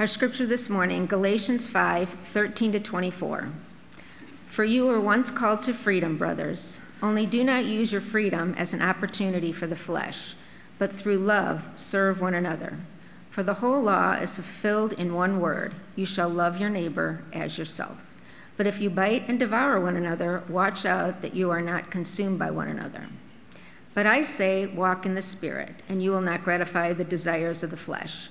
Our scripture this morning, Galatians 5 13 to 24. For you were once called to freedom, brothers, only do not use your freedom as an opportunity for the flesh, but through love serve one another. For the whole law is fulfilled in one word you shall love your neighbor as yourself. But if you bite and devour one another, watch out that you are not consumed by one another. But I say, walk in the Spirit, and you will not gratify the desires of the flesh.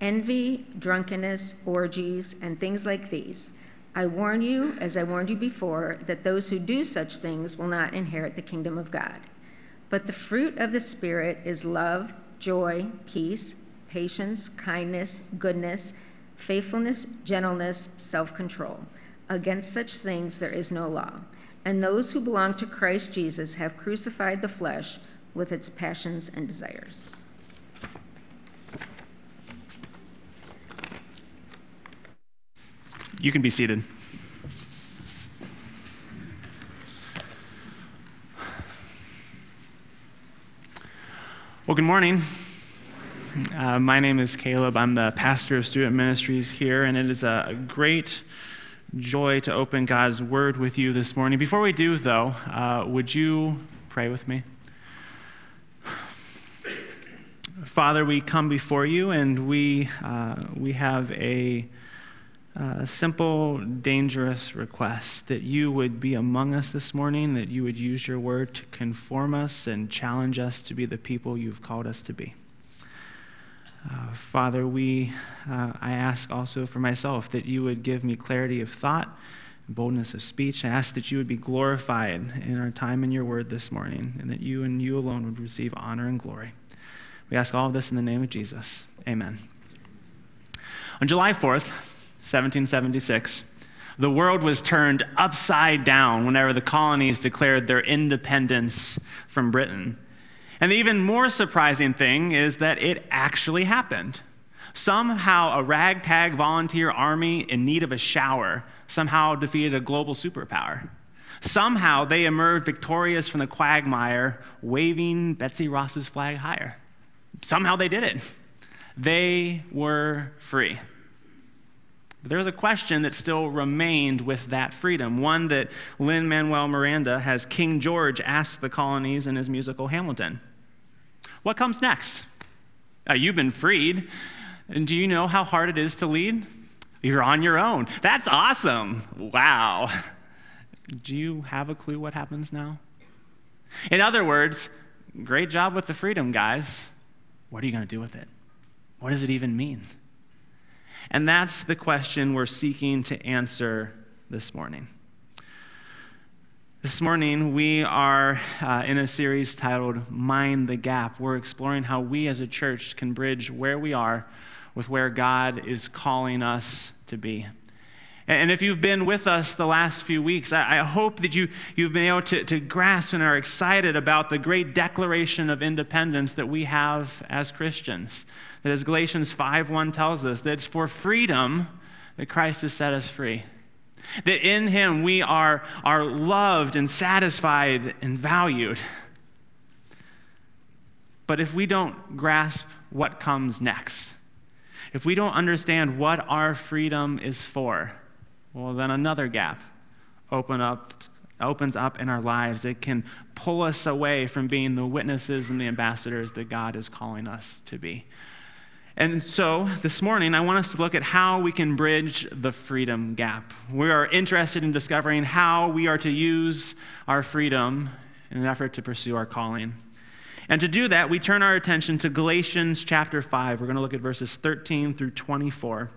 envy, drunkenness, orgies, and things like these. I warn you, as I warned you before, that those who do such things will not inherit the kingdom of God. But the fruit of the Spirit is love, joy, peace, patience, kindness, goodness, faithfulness, gentleness, self control. Against such things there is no law. And those who belong to Christ Jesus have crucified the flesh with its passions and desires. You can be seated. Well, good morning. Uh, my name is Caleb. I'm the pastor of student ministries here, and it is a great joy to open God's word with you this morning. Before we do, though, uh, would you pray with me? Father, we come before you, and we, uh, we have a a simple, dangerous request that you would be among us this morning, that you would use your word to conform us and challenge us to be the people you've called us to be. Uh, Father, we, uh, I ask also for myself that you would give me clarity of thought, boldness of speech. I ask that you would be glorified in our time in your word this morning, and that you and you alone would receive honor and glory. We ask all of this in the name of Jesus. Amen. On July 4th, 1776, the world was turned upside down whenever the colonies declared their independence from Britain. And the even more surprising thing is that it actually happened. Somehow, a ragtag volunteer army in need of a shower somehow defeated a global superpower. Somehow, they emerged victorious from the quagmire, waving Betsy Ross's flag higher. Somehow, they did it. They were free. But there was a question that still remained with that freedom, one that Lin Manuel Miranda has King George ask the colonies in his musical Hamilton. What comes next? Uh, you've been freed. And do you know how hard it is to lead? You're on your own. That's awesome. Wow. Do you have a clue what happens now? In other words, great job with the freedom, guys. What are you going to do with it? What does it even mean? And that's the question we're seeking to answer this morning. This morning, we are uh, in a series titled Mind the Gap. We're exploring how we as a church can bridge where we are with where God is calling us to be. And if you've been with us the last few weeks, I, hope that you, you've been able to, to grasp and are excited about the great declaration of independence that we have as Christians. That as Galatians 5.1 tells us, that it's for freedom that Christ has set us free. That in him we are, are loved and satisfied and valued. But if we don't grasp what comes next, if we don't understand what our freedom is for, well, then another gap open up, opens up in our lives. It can pull us away from being the witnesses and the ambassadors that God is calling us to be. And so this morning, I want us to look at how we can bridge the freedom gap. We are interested in discovering how we are to use our freedom in an effort to pursue our calling. And to do that, we turn our attention to Galatians chapter 5. We're going to look at verses 13 through 24.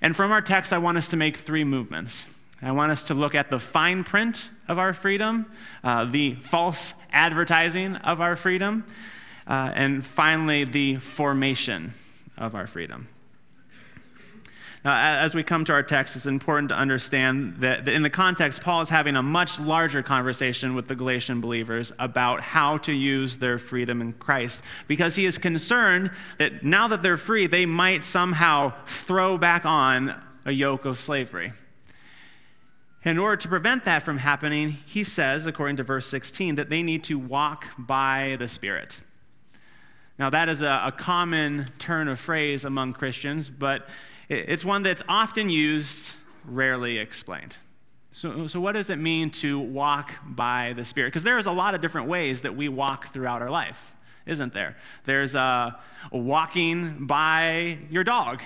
And from our text, I want us to make three movements. I want us to look at the fine print of our freedom, uh, the false advertising of our freedom, uh, and finally, the formation of our freedom. Now, as we come to our text, it's important to understand that in the context, Paul is having a much larger conversation with the Galatian believers about how to use their freedom in Christ, because he is concerned that now that they're free, they might somehow throw back on a yoke of slavery. In order to prevent that from happening, he says, according to verse 16, that they need to walk by the Spirit. Now, that is a, a common turn of phrase among Christians, but it's one that's often used, rarely explained. So, so what does it mean to walk by the Spirit? Because there's a lot of different ways that we walk throughout our life, isn't there? There's uh, walking by your dog,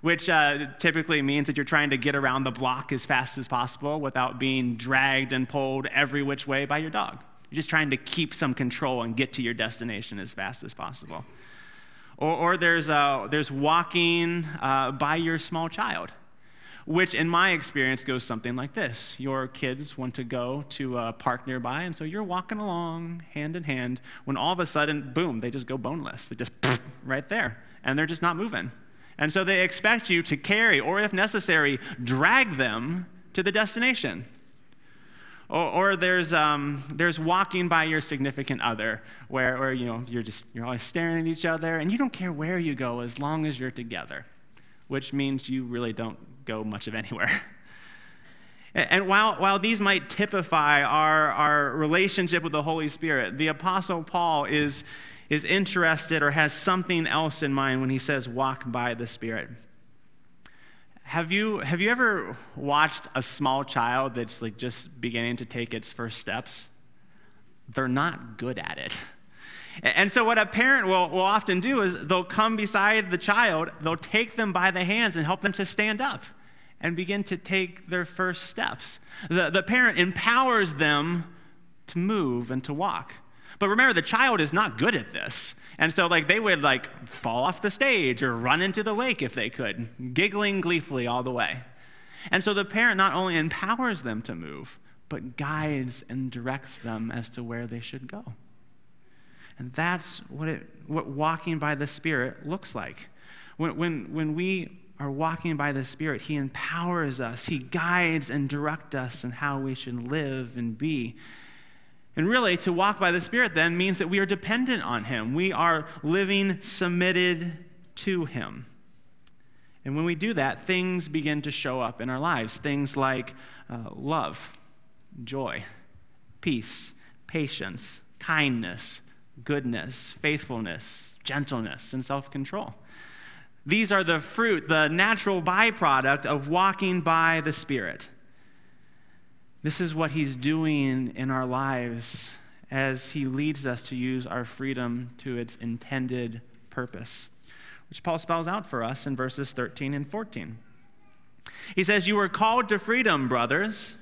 which uh, typically means that you're trying to get around the block as fast as possible without being dragged and pulled every which way by your dog. You're just trying to keep some control and get to your destination as fast as possible. Or, or there's, uh, there's walking uh, by your small child, which in my experience goes something like this. Your kids want to go to a park nearby, and so you're walking along hand in hand when all of a sudden, boom, they just go boneless. They just right there, and they're just not moving. And so they expect you to carry, or if necessary, drag them to the destination. Or, or there's, um, there's walking by your significant other, where, where you know, you're, just, you're always staring at each other, and you don't care where you go as long as you're together, which means you really don't go much of anywhere. And while, while these might typify our, our relationship with the Holy Spirit, the Apostle Paul is, is interested or has something else in mind when he says, walk by the Spirit. Have you, have you ever watched a small child that's like just beginning to take its first steps? They're not good at it. And so, what a parent will, will often do is they'll come beside the child, they'll take them by the hands and help them to stand up and begin to take their first steps. The, the parent empowers them to move and to walk. But remember, the child is not good at this. And so, like, they would, like, fall off the stage or run into the lake if they could, giggling gleefully all the way. And so the parent not only empowers them to move, but guides and directs them as to where they should go. And that's what, it, what walking by the Spirit looks like. When, when, when we are walking by the Spirit, He empowers us, He guides and directs us in how we should live and be. And really, to walk by the Spirit then means that we are dependent on Him. We are living submitted to Him. And when we do that, things begin to show up in our lives. Things like uh, love, joy, peace, patience, kindness, goodness, faithfulness, gentleness, and self control. These are the fruit, the natural byproduct of walking by the Spirit. This is what He's doing in our lives as He leads us to use our freedom to its intended purpose, which Paul spells out for us in verses 13 and 14. He says, You were called to freedom, brothers,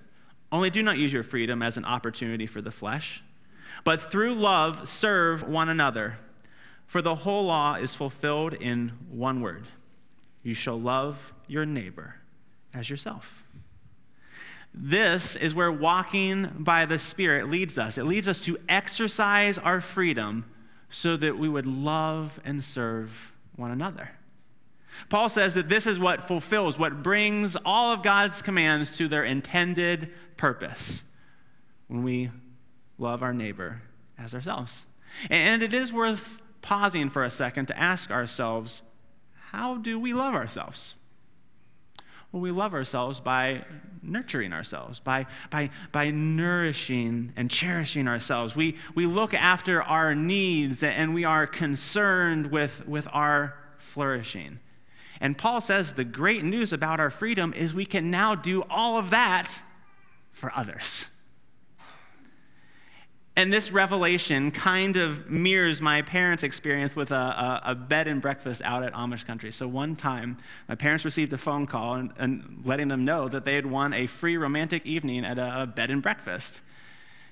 only do not use your freedom as an opportunity for the flesh, but through love serve one another. For the whole law is fulfilled in one word you shall love your neighbor as yourself. This is where walking by the Spirit leads us. It leads us to exercise our freedom so that we would love and serve one another. Paul says that this is what fulfills, what brings all of God's commands to their intended purpose when we love our neighbor as ourselves. And it is worth pausing for a second to ask ourselves how do we love ourselves? Well, we love ourselves by nurturing ourselves, by, by, by nourishing and cherishing ourselves. We, we look after our needs and we are concerned with, with our flourishing. And Paul says the great news about our freedom is we can now do all of that for others. And this revelation kind of mirrors my parents' experience with a, a, a, bed and breakfast out at Amish country. So one time, my parents received a phone call and, and letting them know that they had won a free romantic evening at a, a bed and breakfast.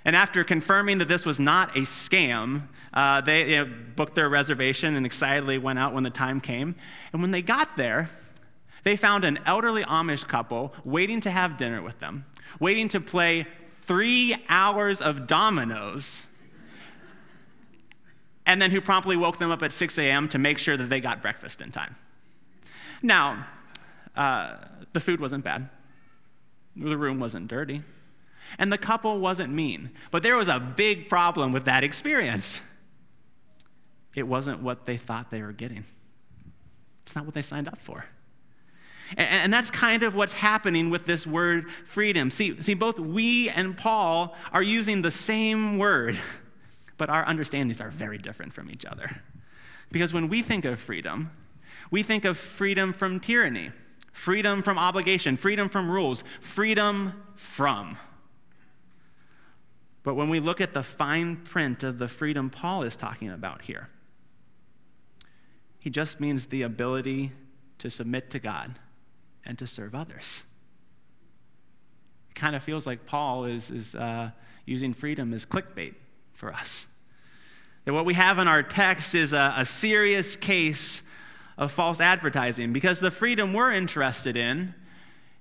And after confirming that this was not a scam, uh, they you know, booked their reservation and excitedly went out when the time came. And when they got there, they found an elderly Amish couple waiting to have dinner with them, waiting to play three hours of dominoes, and then who promptly woke them up at 6 a.m. to make sure that they got breakfast in time. Now, uh, the food wasn't bad, the room wasn't dirty, and the couple wasn't mean. But there was a big problem with that experience. It wasn't what they thought they were getting, it's not what they signed up for. And, that's kind of what's happening with this word freedom. See, see, both we and Paul are using the same word, but our understandings are very different from each other. Because when we think of freedom, we think of freedom from tyranny, freedom from obligation, freedom from rules, freedom from. But when we look at the fine print of the freedom Paul is talking about here, he just means the ability to submit to God and to serve others. It kind of feels like Paul is, is uh, using freedom as clickbait for us. That what we have in our text is a, a serious case of false advertising because the freedom we're interested in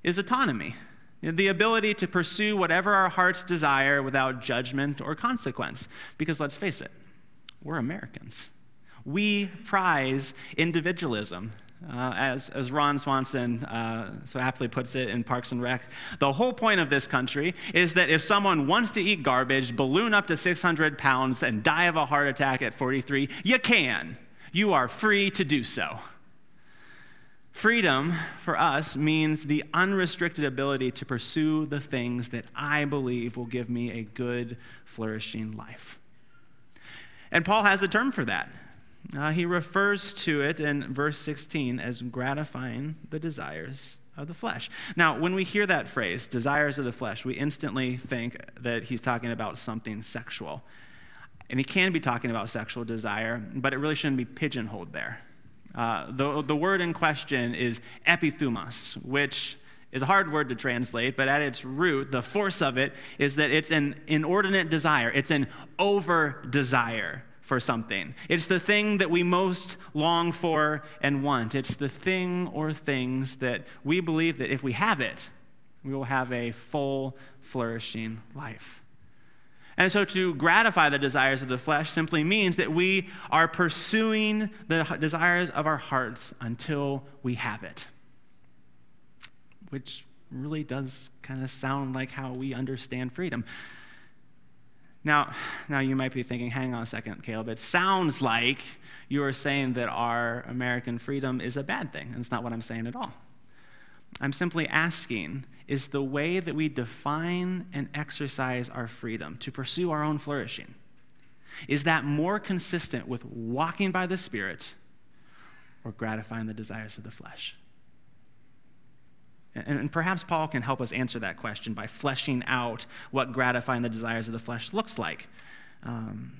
is autonomy the ability to pursue whatever our hearts desire without judgment or consequence. Because let's face it, we're Americans. We prize individualism. Uh, as, as Ron Swanson uh, so aptly puts it in Parks and Rec, the whole point of this country is that if someone wants to eat garbage, balloon up to 600 pounds, and die of a heart attack at 43, you can. You are free to do so. Freedom for us means the unrestricted ability to pursue the things that I believe will give me a good, flourishing life. And Paul has a term for that. Uh, he refers to it in verse 16 as gratifying the desires of the flesh. Now, when we hear that phrase, desires of the flesh, we instantly think that he's talking about something sexual. And he can be talking about sexual desire, but it really shouldn't be pigeonholed there. Uh, the, the word in question is epithumos, which is a hard word to translate, but at its root, the force of it is that it's an inordinate desire, it's an over desire for something. It's the thing that we most long for and want. It's the thing or things that we believe that if we have it, we will have a full, flourishing life. And so to gratify the desires of the flesh simply means that we are pursuing the desires of our hearts until we have it, which really does kind of sound like how we understand freedom. Now, now you might be thinking, hang on a second, Caleb. It sounds like you are saying that our American freedom is a bad thing, and it's not what I'm saying at all. I'm simply asking is the way that we define and exercise our freedom to pursue our own flourishing, is that more consistent with walking by the Spirit or gratifying the desires of the flesh? And, perhaps Paul can help us answer that question by fleshing out what gratifying the desires of the flesh looks like. Um,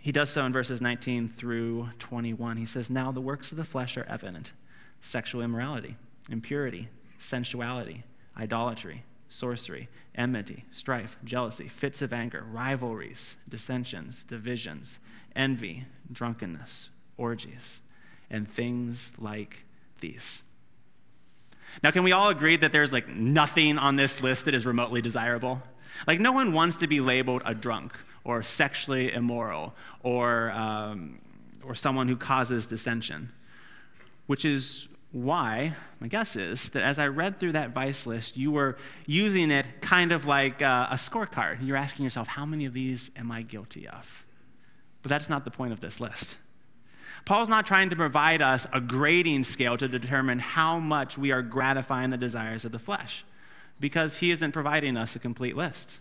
he does so in verses 19 through 21. He says, Now the works of the flesh are evident sexual immorality, impurity, sensuality, idolatry, sorcery, enmity, strife, jealousy, fits of anger, rivalries, dissensions, divisions, envy, drunkenness, orgies, and things like these now, can we all agree that there's like nothing on this list that is remotely desirable? Like, no one wants to be labeled a drunk or sexually immoral or, um, or someone who causes dissension, which is why my guess is that as I read through that vice list, you were using it kind of like uh, a scorecard. You're asking yourself, how many of these am I guilty of? But that's not the point of this list. Paul's not trying to provide us a grading scale to determine how much we are gratifying the desires of the flesh, because he isn't providing us a complete list.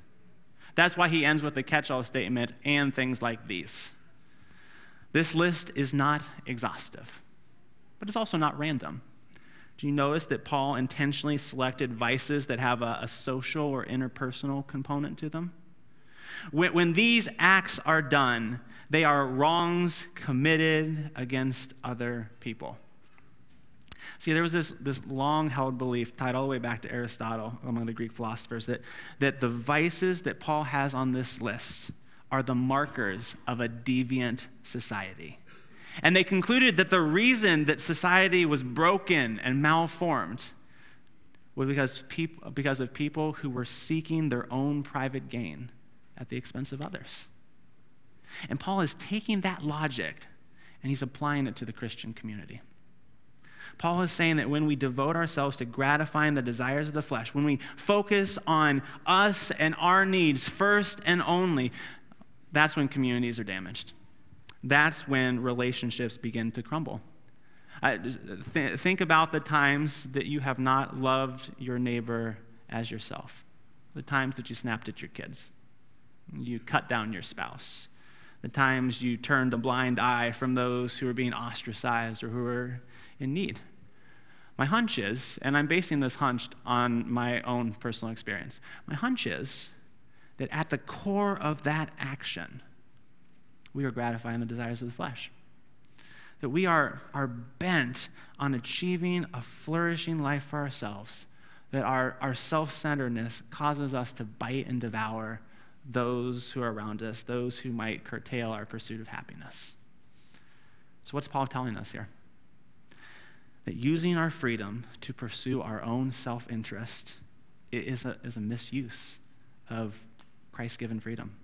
That's why he ends with the catch all statement and things like these. This list is not exhaustive, but it's also not random. Do you notice that Paul intentionally selected vices that have a, a social or interpersonal component to them? When, when these acts are done, they are wrongs committed against other people. See, there was this, this long held belief tied all the way back to Aristotle among the Greek philosophers that, that the vices that Paul has on this list are the markers of a deviant society. And they concluded that the reason that society was broken and malformed was because, peop- because of people who were seeking their own private gain at the expense of others. And Paul is taking that logic and he's applying it to the Christian community. Paul is saying that when we devote ourselves to gratifying the desires of the flesh, when we focus on us and our needs first and only, that's when communities are damaged. That's when relationships begin to crumble. th- think about the times that you have not loved your neighbor as yourself, the times that you snapped at your kids, you cut down your spouse, the times you turned a blind eye from those who are being ostracized or who are in need. My hunch is, and I'm basing this hunch on my own personal experience, my hunch is that at the core of that action, we are gratifying the desires of the flesh. That we are, are bent on achieving a flourishing life for ourselves, that our, our self centeredness causes us to bite and devour those who are around us, those who might curtail our pursuit of happiness. So, what's Paul telling us here? That using our freedom to pursue our own self interest is a, is a misuse of Christ given freedom.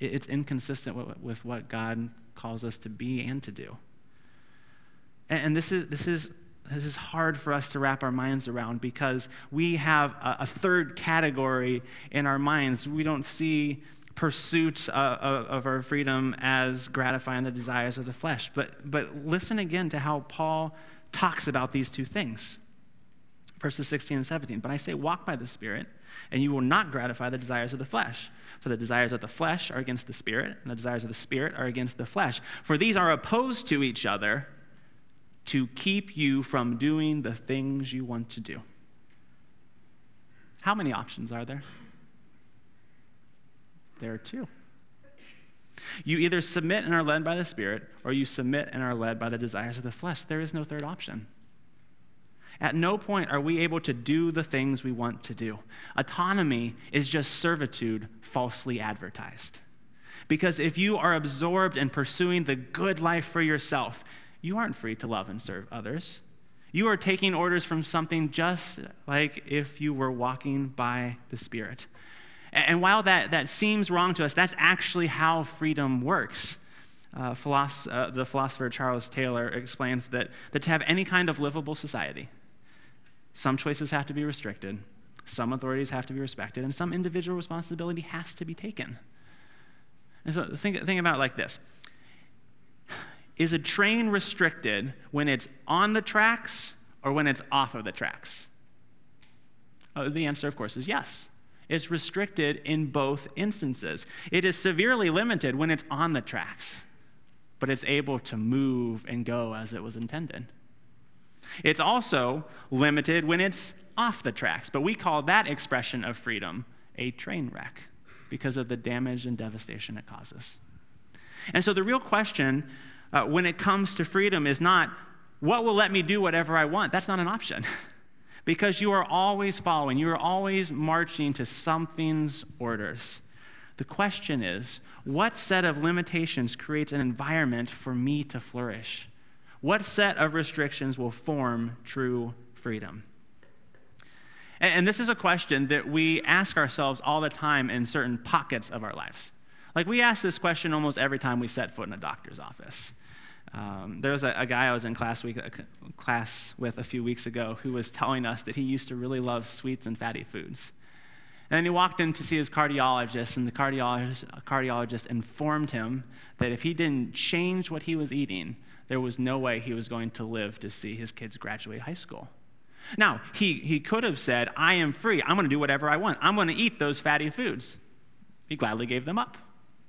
It's inconsistent with what God calls us to be and to do. And this is, this is this is hard for us to wrap our minds around because we have a, a third category in our minds. We don't see pursuit uh, of, of, our freedom as gratifying the desires of the flesh. But, but listen again to how Paul talks about these two things. Verses 16 and 17. But I say, walk by the Spirit, and you will not gratify the desires of the flesh. For the desires of the flesh are against the Spirit, and the desires of the Spirit are against the flesh. For these are opposed to each other to keep you from doing the things you want to do. How many options are there? There are two. You either submit and are led by the Spirit, or you submit and are led by the desires of the flesh. There is no third option. At no point are we able to do the things we want to do. Autonomy is just servitude falsely advertised. Because if you are absorbed in pursuing the good life for yourself, you aren't free to love and serve others. You are taking orders from something just like if you were walking by the Spirit. And while that, that seems wrong to us, that's actually how freedom works. Uh, uh, the philosopher Charles Taylor explains that, that to have any kind of livable society, some choices have to be restricted, some authorities have to be respected, and some individual responsibility has to be taken. And so think, think about like this is a train restricted when it's on the tracks or when it's off of the tracks? Oh, the answer, of course, is yes. It's restricted in both instances. It is severely limited when it's on the tracks, but it's able to move and go as it was intended. It's also limited when it's off the tracks, but we call that expression of freedom a train wreck because of the damage and devastation it causes. And so the real question uh, when it comes to freedom is not what will let me do whatever I want. That's not an option. because you are always following, you are always marching to something's orders. The question is what set of limitations creates an environment for me to flourish? What set of restrictions will form true freedom? And, and this is a question that we ask ourselves all the time in certain pockets of our lives. Like, we ask this question almost every time we set foot in a doctor's office. Um, there was a, a, guy I was in class, week, class with a few weeks ago who was telling us that he used to really love sweets and fatty foods. And then he walked in to see his cardiologist, and the cardiologist, cardiologist informed him that if he didn't change what he was eating, there was no way he was going to live to see his kids graduate high school. Now, he, he could have said, I am free. I'm going to do whatever I want. I'm going to eat those fatty foods. He gladly gave them up.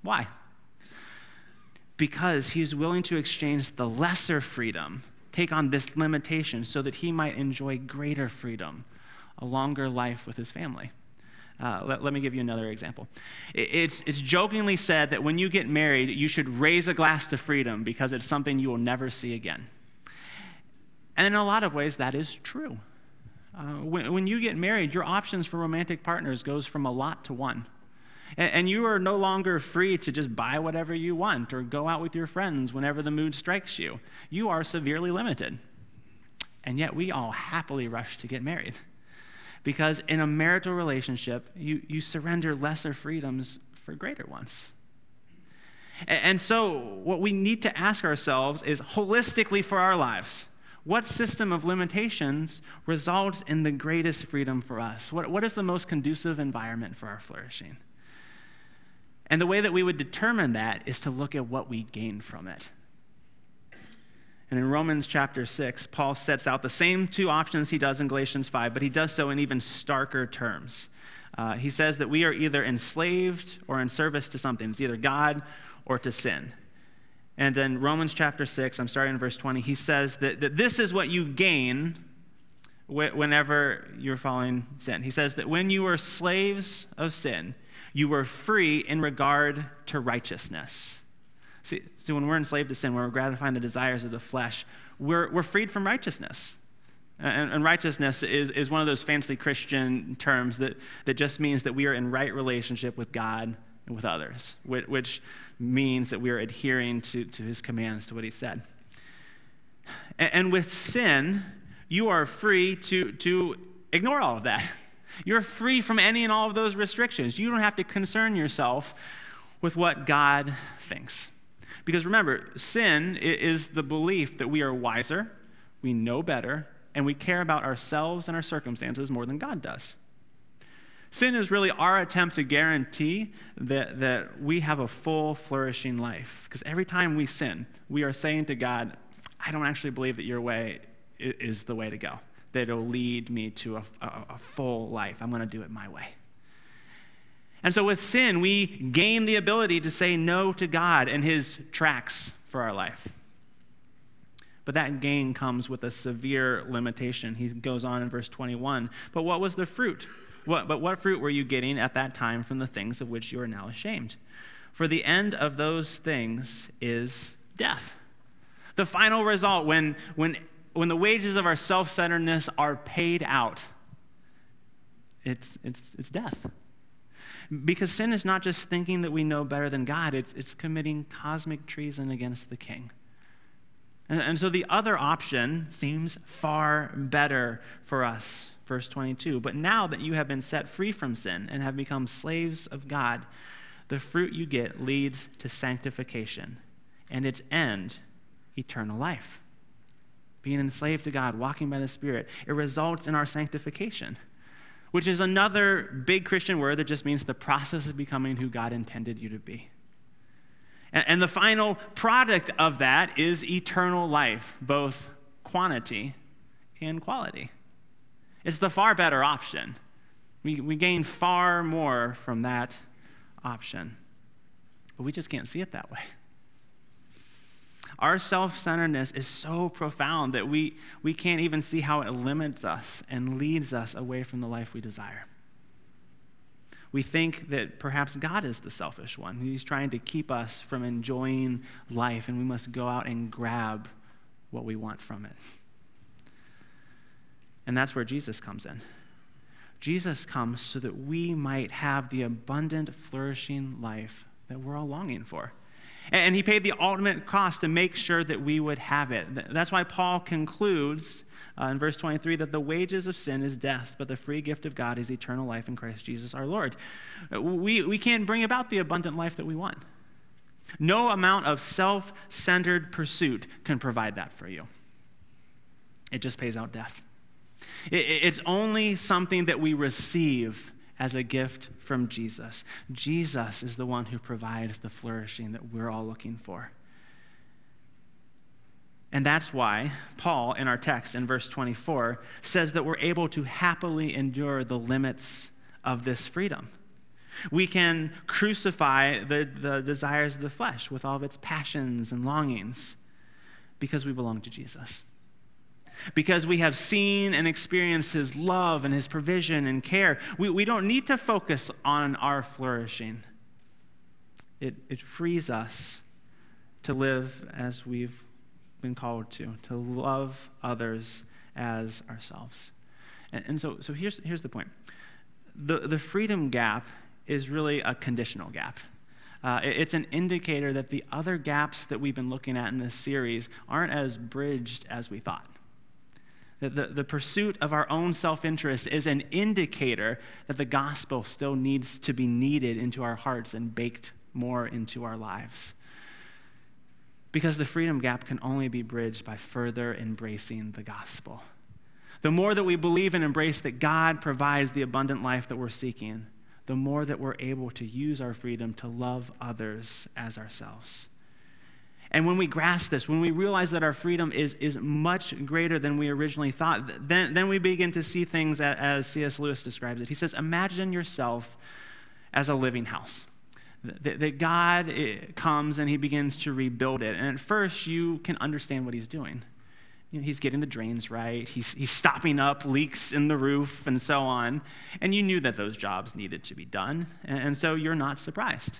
Why? Because he's willing to exchange the lesser freedom, take on this limitation, so that he might enjoy greater freedom, a longer life with his family. Uh, let, let, me give you another example. It's, it's jokingly said that when you get married, you should raise a glass to freedom because it's something you will never see again. And in a lot of ways, that is true. Uh, when, when you get married, your options for romantic partners goes from a lot to one. And, and you are no longer free to just buy whatever you want or go out with your friends whenever the mood strikes you. You are severely limited. And yet, we all happily rush to get married. Because in a marital relationship, you, you surrender lesser freedoms for greater ones. And so, what we need to ask ourselves is holistically for our lives What system of limitations results in the greatest freedom for us? What, what is the most conducive environment for our flourishing? And the way that we would determine that is to look at what we gain from it. And in Romans chapter 6, Paul sets out the same two options he does in Galatians 5, but he does so in even starker terms. Uh, he says that we are either enslaved or in service to something. It's either God or to sin. And then Romans chapter 6, I'm starting in verse 20, he says that, that this is what you gain whenever you're following sin. He says that when you were slaves of sin, you were free in regard to righteousness. See, see, when we're enslaved to sin, when we're gratifying the desires of the flesh, we're, we're freed from righteousness. And, and, righteousness is, is one of those fancy Christian terms that, that just means that we are in right relationship with God and with others, which, which means that we are adhering to, to his commands, to what he said. And, and with sin, you are free to, to ignore all of that. You're free from any and all of those restrictions. You don't have to concern yourself with what God thinks. Because remember, sin is the belief that we are wiser, we know better, and we care about ourselves and our circumstances more than God does. Sin is really our attempt to guarantee that, that we have a full, flourishing life. Because every time we sin, we are saying to God, I don't actually believe that your way is the way to go, that it'll lead me to a, a, a full life. I'm going to do it my way. And so with sin, we gain the ability to say no to God and his tracks for our life. But that gain comes with a severe limitation. He goes on in verse 21. But what was the fruit? What, but what fruit were you getting at that time from the things of which you are now ashamed? For the end of those things is death. The final result, when, when, when the wages of our self centeredness are paid out, it's, it's, it's death. Because sin is not just thinking that we know better than God, it's, it's committing cosmic treason against the king. And, and so the other option seems far better for us. Verse 22 But now that you have been set free from sin and have become slaves of God, the fruit you get leads to sanctification, and its end, eternal life. Being enslaved to God, walking by the Spirit, it results in our sanctification which is another big Christian word that just means the process of becoming who God intended you to be. And, and the final product of that is eternal life, both quantity and quality. It's the far better option. We, we gain far more from that option, but we just can't see it that way. Our self centeredness is so profound that we, we can't even see how it limits us and leads us away from the life we desire. We think that perhaps God is the selfish one. He's trying to keep us from enjoying life, and we must go out and grab what we want from it. And that's where Jesus comes in. Jesus comes so that we might have the abundant, flourishing life that we're all longing for. And he paid the ultimate cost to make sure that we would have it. That's why Paul concludes uh, in verse 23 that the wages of sin is death, but the free gift of God is eternal life in Christ Jesus our Lord. We, we can't bring about the abundant life that we want. No amount of self centered pursuit can provide that for you. It just pays out death. It, it's only something that we receive as a gift from Jesus. Jesus is the one who provides the flourishing that we're all looking for. And that's why Paul, in our text in verse 24, says that we're able to happily endure the limits of this freedom. We can crucify the, the desires of the flesh with all of its passions and longings because we belong to Jesus because we have seen and experienced His love and His provision and care. We, we don't need to focus on our flourishing. It, it frees us to live as we've been called to, to love others as ourselves. And, and so, so here's, here's the point the, the freedom gap is really a conditional gap. Uh, it's an indicator that the other gaps that we've been looking at in this series aren't as bridged as we thought. The, the, the pursuit of our own self interest is an indicator that the gospel still needs to be kneaded into our hearts and baked more into our lives. Because the freedom gap can only be bridged by further embracing the gospel. The more that we believe and embrace that God provides the abundant life that we're seeking, the more that we're able to use our freedom to love others as ourselves. And when we grasp this, when we realize that our freedom is, is much greater than we originally thought, then, then we begin to see things as, C.S. Lewis describes it. He says, Imagine yourself as a living house. That, that God eh, comes and he begins to rebuild it. And at first, you can understand what he's doing. You know, he's getting the drains right, he's, he's stopping up leaks in the roof, and so on. And you knew that those jobs needed to be done. And, and so you're not surprised.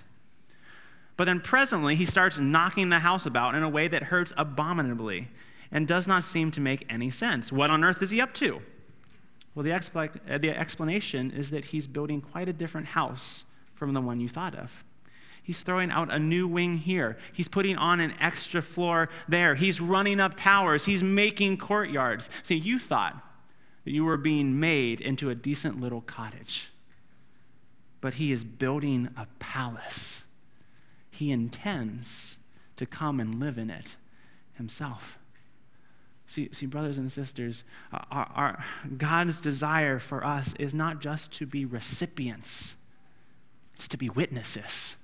But then presently, he starts knocking the house about in a way that hurts abominably and does not seem to make any sense. What on earth is he up to? Well, the, expl- uh, the explanation is that he's building quite a different house from the one you thought of. He's throwing out a new wing here. He's putting on an extra floor there. He's running up towers. He's making courtyards. See, you thought that you were being made into a decent little cottage, but he is building a palace he intends to come and live in it himself. See, see brothers and sisters, our, our, God's desire for us is not just to be recipients, it's to be witnesses.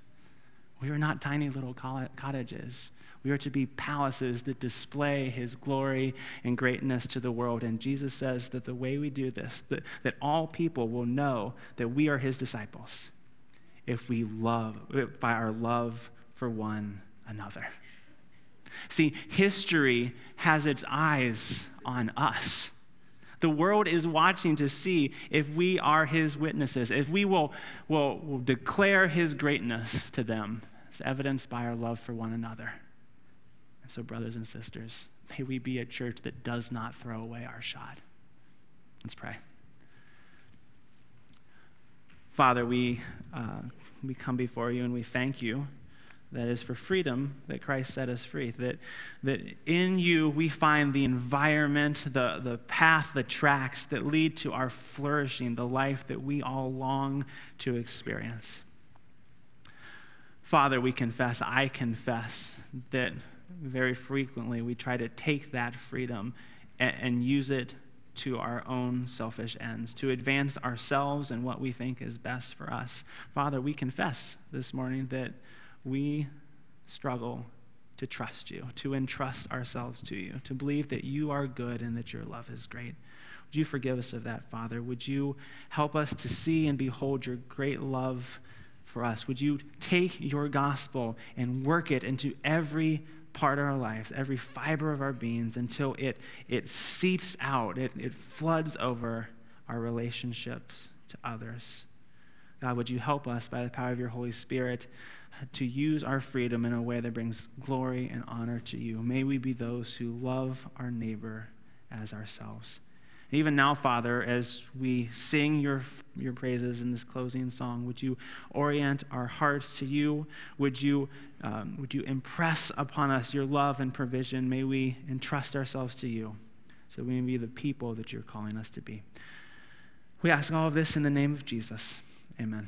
We are not tiny little cottages. We are to be palaces that display his glory and greatness to the world. And Jesus says that the way we do this, that, that all people will know that we are his disciples if we love, by our love for one another. See, history has its eyes on us. The world is watching to see if we are his witnesses, if we will, will, will declare his greatness to them, as evidenced by our love for one another. And so, brothers and sisters, may we be a church that does not throw away our shot. Let's pray. Father, we, uh, we come before you and we thank you that is for freedom that Christ set us free. That, that in you we find the environment, the, the path, the tracks that lead to our flourishing, the life that we all long to experience. Father, we confess, I confess that very frequently we try to take that freedom and, and use it to our own selfish ends, to advance ourselves and what we think is best for us. Father, we confess this morning that we struggle to trust you, to entrust ourselves to you, to believe that you are good and that your love is great. Would you forgive us of that, Father? Would you help us to see and behold your great love for us? Would you take your gospel and work it into every part of our lives, every fiber of our beings, until it, it seeps out, it, it floods over our relationships to others. God, would you help us by the power of your Holy Spirit uh, to use our freedom in a way that brings glory and honor to you? May we be those who love our neighbor as ourselves. Even now, Father, as we sing your, your praises in this closing song, would you orient our hearts to you? Would you, um, would you impress upon us your love and provision? May we entrust ourselves to you so we may be the people that you're calling us to be. We ask all of this in the name of Jesus. Amen.